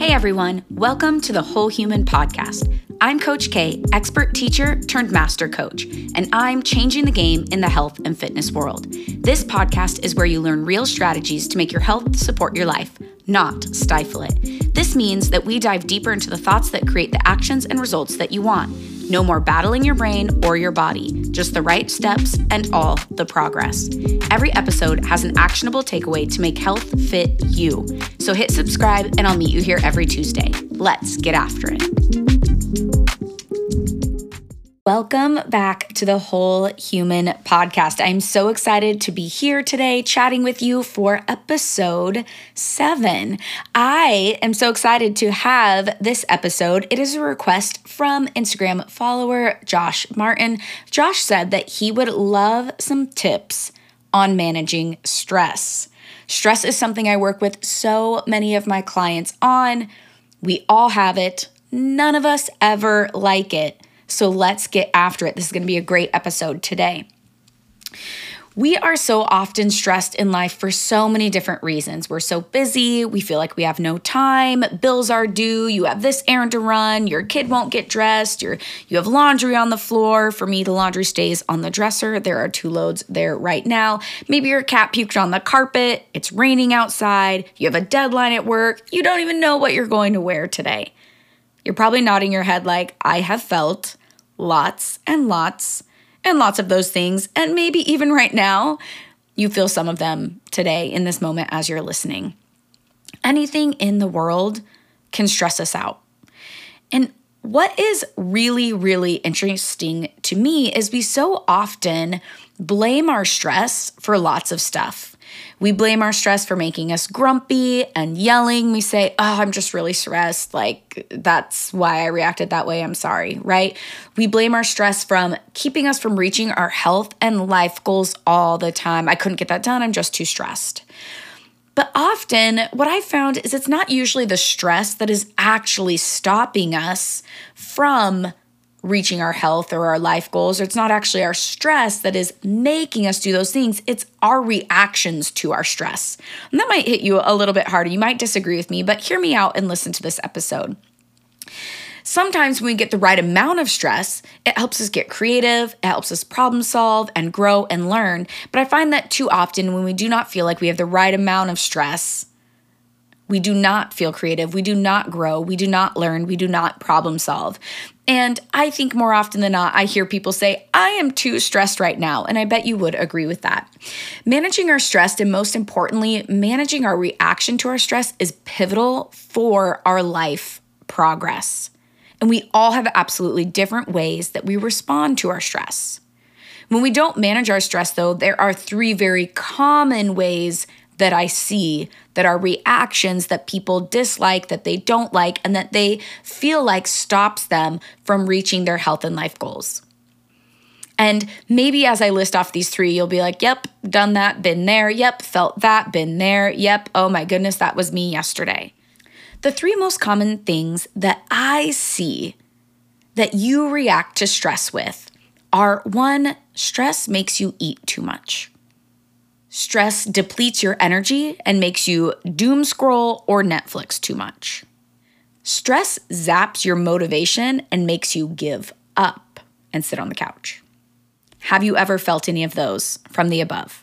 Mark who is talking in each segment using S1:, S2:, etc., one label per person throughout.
S1: Hey everyone, welcome to the Whole Human Podcast. I'm Coach K, expert teacher turned master coach, and I'm changing the game in the health and fitness world. This podcast is where you learn real strategies to make your health support your life, not stifle it. This means that we dive deeper into the thoughts that create the actions and results that you want. No more battling your brain or your body, just the right steps and all the progress. Every episode has an actionable takeaway to make health fit you. So hit subscribe, and I'll meet you here every Tuesday. Let's get after it. Welcome back to the Whole Human Podcast. I'm so excited to be here today chatting with you for episode seven. I am so excited to have this episode. It is a request from Instagram follower Josh Martin. Josh said that he would love some tips on managing stress. Stress is something I work with so many of my clients on. We all have it, none of us ever like it. So let's get after it. This is going to be a great episode today. We are so often stressed in life for so many different reasons. We're so busy, we feel like we have no time, bills are due, you have this errand to run, your kid won't get dressed, you you have laundry on the floor. For me, the laundry stays on the dresser. There are two loads there right now. Maybe your cat puked on the carpet, it's raining outside, you have a deadline at work, you don't even know what you're going to wear today. You're probably nodding your head like, I have felt lots and lots and lots of those things. And maybe even right now, you feel some of them today in this moment as you're listening. Anything in the world can stress us out. And what is really, really interesting to me is we so often blame our stress for lots of stuff. We blame our stress for making us grumpy and yelling. We say, Oh, I'm just really stressed. Like, that's why I reacted that way. I'm sorry, right? We blame our stress from keeping us from reaching our health and life goals all the time. I couldn't get that done. I'm just too stressed. But often, what I found is it's not usually the stress that is actually stopping us from reaching our health or our life goals, or it's not actually our stress that is making us do those things. It's our reactions to our stress. And that might hit you a little bit harder. You might disagree with me, but hear me out and listen to this episode. Sometimes when we get the right amount of stress, it helps us get creative, it helps us problem solve and grow and learn. But I find that too often when we do not feel like we have the right amount of stress, we do not feel creative. We do not grow. We do not learn. We do not problem solve. And I think more often than not, I hear people say, I am too stressed right now. And I bet you would agree with that. Managing our stress, and most importantly, managing our reaction to our stress, is pivotal for our life progress. And we all have absolutely different ways that we respond to our stress. When we don't manage our stress, though, there are three very common ways that I see that are reactions that people dislike, that they don't like, and that they feel like stops them from reaching their health and life goals. And maybe as I list off these three, you'll be like, yep, done that, been there. Yep, felt that, been there. Yep, oh my goodness, that was me yesterday. The three most common things that I see that you react to stress with are one, stress makes you eat too much. Stress depletes your energy and makes you doom scroll or Netflix too much. Stress zaps your motivation and makes you give up and sit on the couch. Have you ever felt any of those from the above?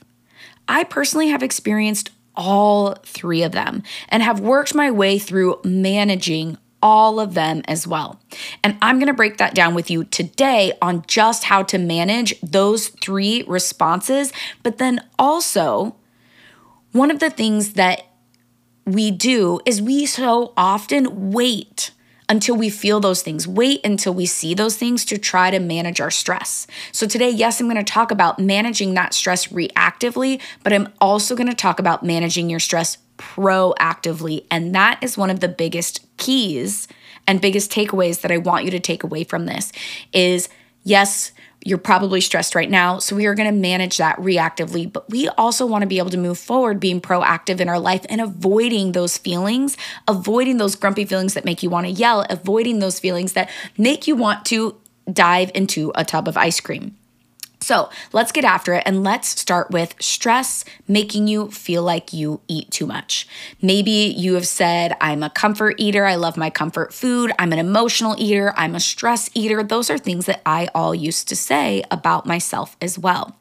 S1: I personally have experienced all three of them and have worked my way through managing all of them as well. And I'm going to break that down with you today on just how to manage those three responses. But then also, one of the things that we do is we so often wait until we feel those things, wait until we see those things to try to manage our stress. So, today, yes, I'm to talk about managing that stress reactively, but I'm also to talk about managing your stress proactively. And that is one of the biggest keys and biggest takeaways that I want you to take away from this is yes, you're probably stressed right now. So we are going to manage that reactively, but we also want to be able to move forward being proactive in our life and avoiding those feelings, avoiding those grumpy feelings that make you want to yell, avoiding those feelings that make you want to dive into a tub of ice cream. So let's get after it and let's start with stress making you feel like you eat too much. Maybe you have said, I'm a comfort eater. I love my comfort food. I'm an emotional eater. I'm a stress eater. Those are things that I all used to say about myself as well.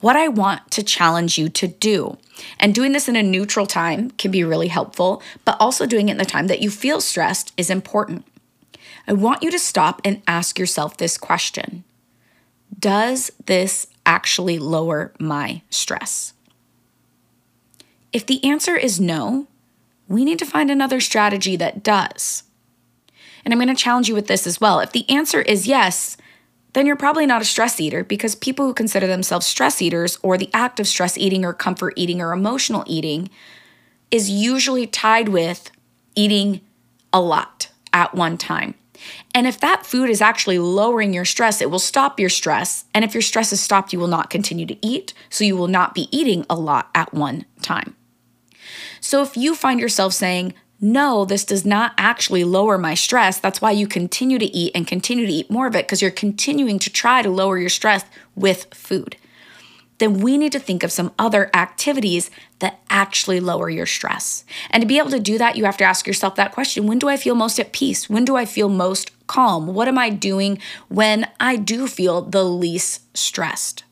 S1: What I want to challenge you to do, and doing this in a neutral time can be really helpful, but also doing it in the time that you feel stressed is important. I want you to stop and ask yourself this question does this actually lower my stress? If the answer is no, we need to find another strategy that does. And I'm going to challenge you with this as well. If the answer is yes, then you're probably not a stress eater because people who consider themselves stress eaters or the act of stress eating or comfort eating or emotional eating is usually tied with eating a lot at one time. And if that food is actually lowering your stress, it will stop your stress. And if your stress is stopped, you will not continue to eat. So you will not be eating a lot at one time. So if you find yourself saying, no, this does not actually lower my stress. That's why you continue to eat and continue to eat more of it because you're continuing to try to lower your stress with food then we need to think of some other activities that actually lower your stress. And to be able to do that, you have to ask yourself that question When do I feel most at peace? When do I feel most calm? What am I doing when I do feel the least stressed?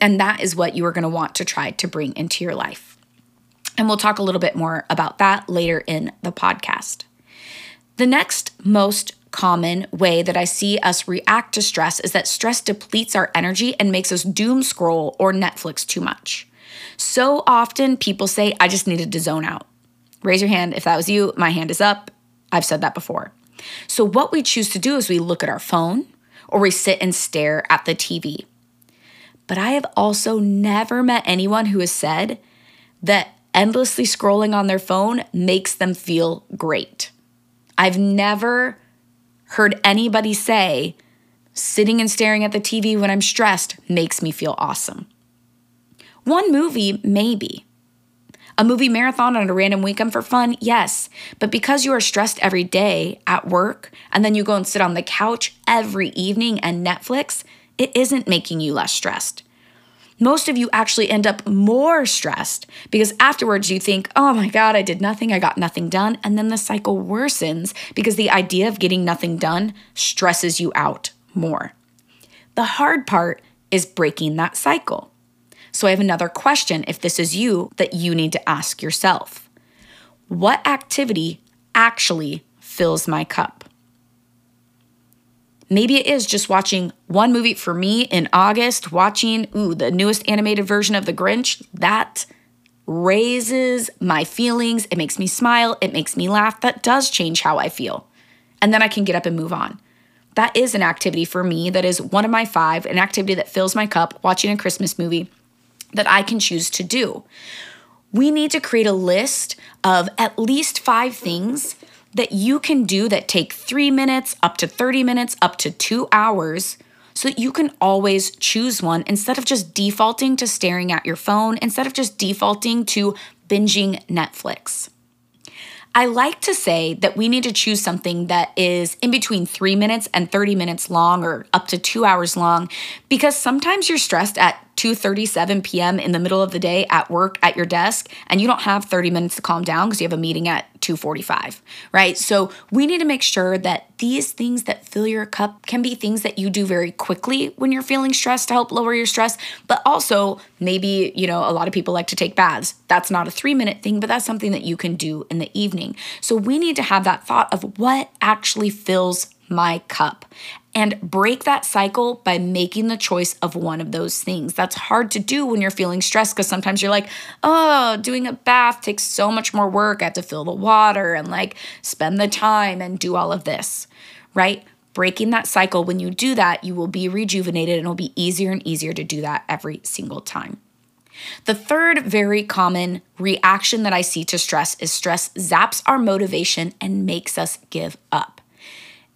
S1: And that is what you are going to want to try to bring into your life. And we'll talk a little bit more about that later in the podcast. The next most common way that I see us react to stress is that stress depletes our energy and makes us doom scroll or Netflix too much. So often people say, I just needed to zone out. Raise your hand if that was you. My hand is up. I've said that before. So, what we choose to do is we look at our phone or we sit and stare at the TV. But I have also never met anyone who has said that endlessly scrolling on their phone makes them feel great. I've never heard anybody say, sitting and staring at the TV when I'm stressed makes me feel awesome. One movie, maybe. A movie marathon on a random weekend for fun, yes. But because you are stressed every day at work and then you go and sit on the couch every evening and Netflix, it isn't making you less stressed most of you actually end up more stressed because afterwards you think, oh my God, I did nothing, I got nothing done. And then the cycle worsens because the idea of getting nothing done stresses you out more. The hard part is breaking that cycle. So I have another question if this is you that you need to ask yourself What activity actually fills my cup? Maybe it is just watching one movie for me in August, watching, ooh, the newest animated version of The Grinch. That raises my feelings. It makes me smile. It makes me laugh. That does change how I feel. And then I can get up and move on. That is an activity for me that is one of my five, an activity that fills my cup, watching a Christmas movie that I can choose to do. We need to create a list of at least five things that you can do that take three minutes, up to 30 minutes, up to two hours, so that you can always choose one instead of just defaulting to staring at your phone, instead of just defaulting to binging Netflix. I like to say that we need to choose something that is in between three minutes and 30 minutes long or up to two hours long because sometimes you're stressed at 2:37 p.m. in the middle of the day at work at your desk and you don't have 30 minutes to calm down because you have a meeting at 2:45, right? So we need to make sure that these things that fill your cup can be things that you do very quickly when you're feeling stressed to help lower your stress, but also maybe, you know, a lot of people like to take baths. That's not a 3-minute thing, but that's something that you can do in the evening. So we need to have that thought of what actually fills my cup and break that cycle by making the choice of one of those things. That's hard to do when you're feeling stressed because sometimes you're like, oh, doing a bath takes so much more work. I have to fill the water and like spend the time and do all of this, right? Breaking that cycle, when you do that, you will be rejuvenated and it'll be easier and easier to do that every single time. The third very common reaction that I see to stress is stress zaps our motivation and makes us give up.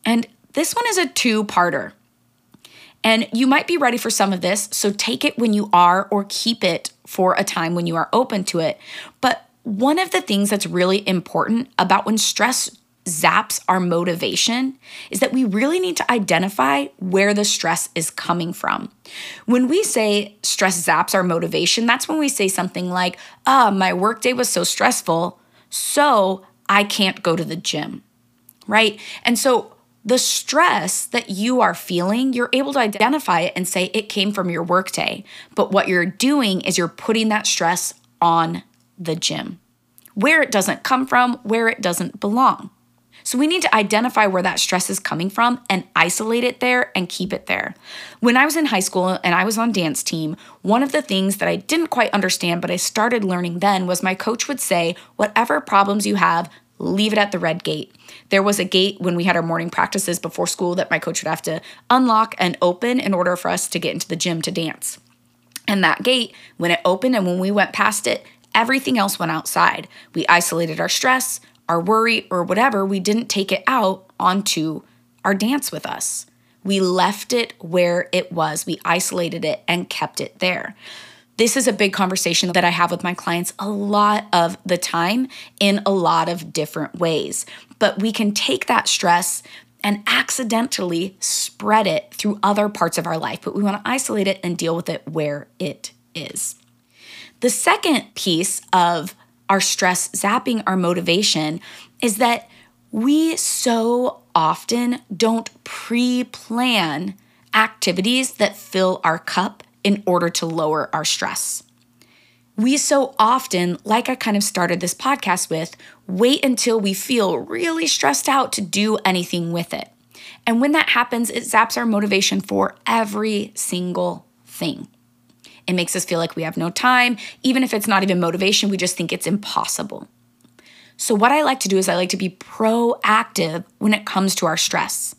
S1: And this one is a two parter. And you might be ready for some of this, so take it when you are or keep it for a time when you are open to it. But one of the things that's really important about when stress zaps our motivation is that we really need to identify where the stress is coming from. When we say stress zaps our motivation, that's when we say something like, ah, oh, my workday was so stressful, so I can't go to the gym, right? And so the stress that you are feeling, you're able to identify it and say it came from your workday. But what you're doing is you're putting that stress on the gym, where it doesn't come from, where it doesn't belong. So we need to identify where that stress is coming from and isolate it there and keep it there. When I was in high school and I was on dance team, one of the things that I didn't quite understand but I started learning then was my coach would say, "Whatever problems you have, leave it at the red gate." There was a gate when we had our morning practices before school that my coach would have to unlock and open in order for us to get into the gym to dance. And that gate, when it opened and when we went past it, everything else went outside. We isolated our stress, our worry, or whatever, we didn't take it out onto our dance with us. We left it where it was. We isolated it and kept it there. This is a big conversation that I have with my clients a lot of the time in a lot of different ways. But we can take that stress and accidentally spread it through other parts of our life, but we want to isolate it and deal with it where it is. The second piece of our stress zapping our motivation is that we so often don't pre plan activities that fill our cup in order to lower our stress. We so often, like I kind of started this podcast with, wait until we feel really stressed out to do anything with it. And when that happens, it zaps our motivation for every single thing. It makes us feel like we have no time. Even if it's not even motivation, we just think it's impossible. So, what I like to do is I like to be proactive when it comes to our stress.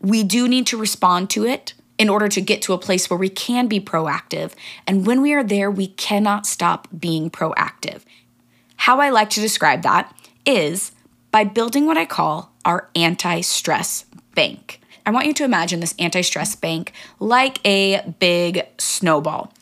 S1: We do need to respond to it in order to get to a place where we can be proactive. And when we are there, we cannot stop being proactive. How I like to describe that is by building what I call our anti stress bank. I want you to imagine this anti stress bank like a big snowball.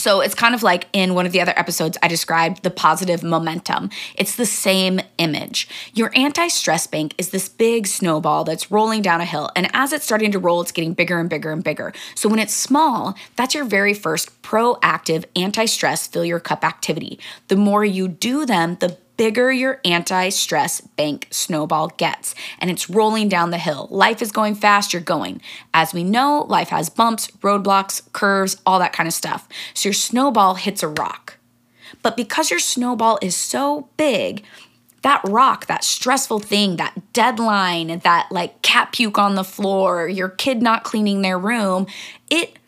S1: So it's kind of like in one of the other episodes, I described the positive momentum. It's the same image. Your anti stress bank is this big snowball that's rolling down a hill. And as it's starting to roll, it's getting bigger and bigger and bigger. So when it's small, that's your very first proactive anti stress fill your cup activity. The more you do them, the bigger your anti stress bank snowball gets. And it's rolling down the hill. Life is going fast, you're going. As we know, life has bumps, roadblocks, curves, all that kind of stuff. So your snowball hits a rock. But because your snowball is so big, that rock, that stressful thing, that deadline, that like cat puke on the floor, your kid not cleaning their room, it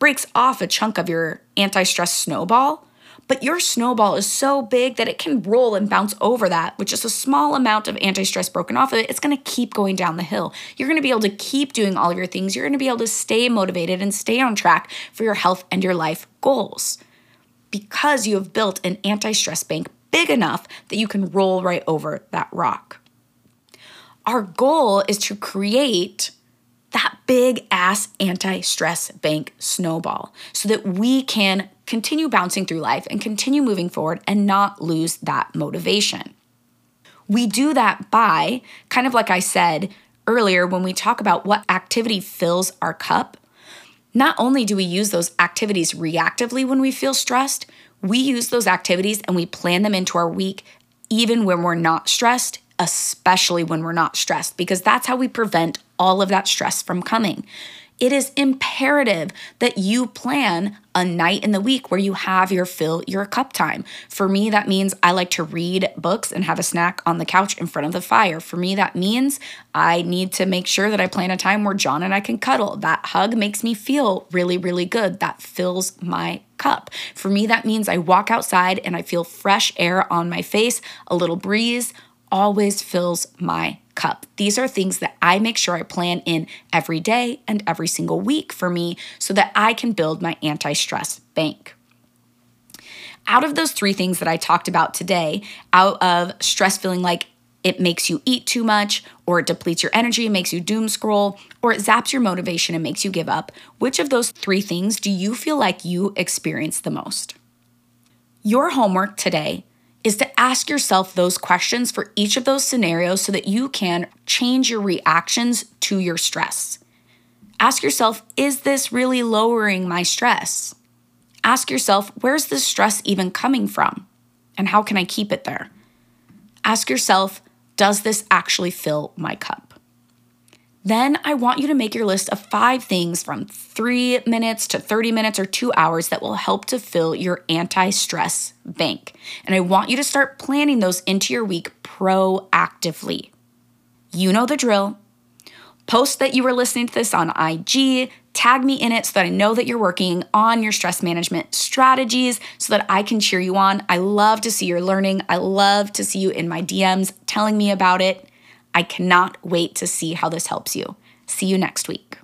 S1: breaks off a chunk of your anti stress snowball but your snowball is so big that it can roll and bounce over that with just a small amount of anti stress broken off of it. It's gonna keep going down the hill. You're gonna be able to keep doing all of your things. You're gonna be able to stay motivated and stay on track for your health and your life goals because you have built an anti stress bank big enough that you can roll right over that rock. Our goal is to create that big ass anti stress bank snowball so that we can continue bouncing through life and continue moving forward and not lose that motivation. We do that by, kind of like I said earlier, when we talk about what activity fills our cup, not only do we use those activities reactively when we feel stressed, we use those activities and we plan them into our week even when we're not stressed, especially when we're not stressed, because that's how we prevent all of that stress from coming it is imperative that you plan a night in the week where you have your fill your cup time. For me, that means I like to read books and have a snack on the couch in front of the fire. For me, that means I need to make sure that I plan a time where John and I can cuddle. That hug makes me feel really, really good. That fills my cup. For me, that means I walk outside and I feel fresh air on my face, a little breeze always fills my cup. These are things that I make sure I plan in every day and every single week for me so that I can build my anti stress bank. Out of those three things that I talked about today, out of stress feeling like it makes you eat too much, or it depletes your energy and makes you doom scroll, or it zaps your motivation and makes you give up, which of those three things do you feel like you experience the most? Your homework today is to ask yourself those questions for each of those scenarios so that you can change your reactions to your stress. Ask yourself, is this really lowering my stress? Ask yourself, where's the stress even coming from? And how can I keep it there? Ask yourself, does this actually fill my cup? Then I want you to make your list of five things from three minutes to 30 minutes or two hours that will help to fill your anti stress bank. And I want you to start planning those into your week proactively. You know the drill. Post that you were listening to this on IG, tag me in it so that I know that you're working on your stress management strategies so that I can cheer you on. I love to see your learning. I love to see you in my DMs telling me about it. I cannot wait to see how this helps you. See you next week.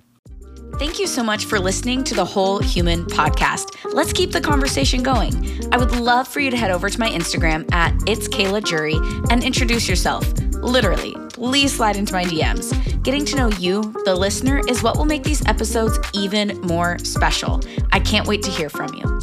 S1: Thank you so much for listening to the Whole Human podcast. Let's keep the conversation going. I would love for you to head over to my Instagram at It's Kayla Jury and introduce yourself. Literally, please slide into my DMs. Getting to know you, the listener, is what will make these episodes even more special. I can't wait to hear from you.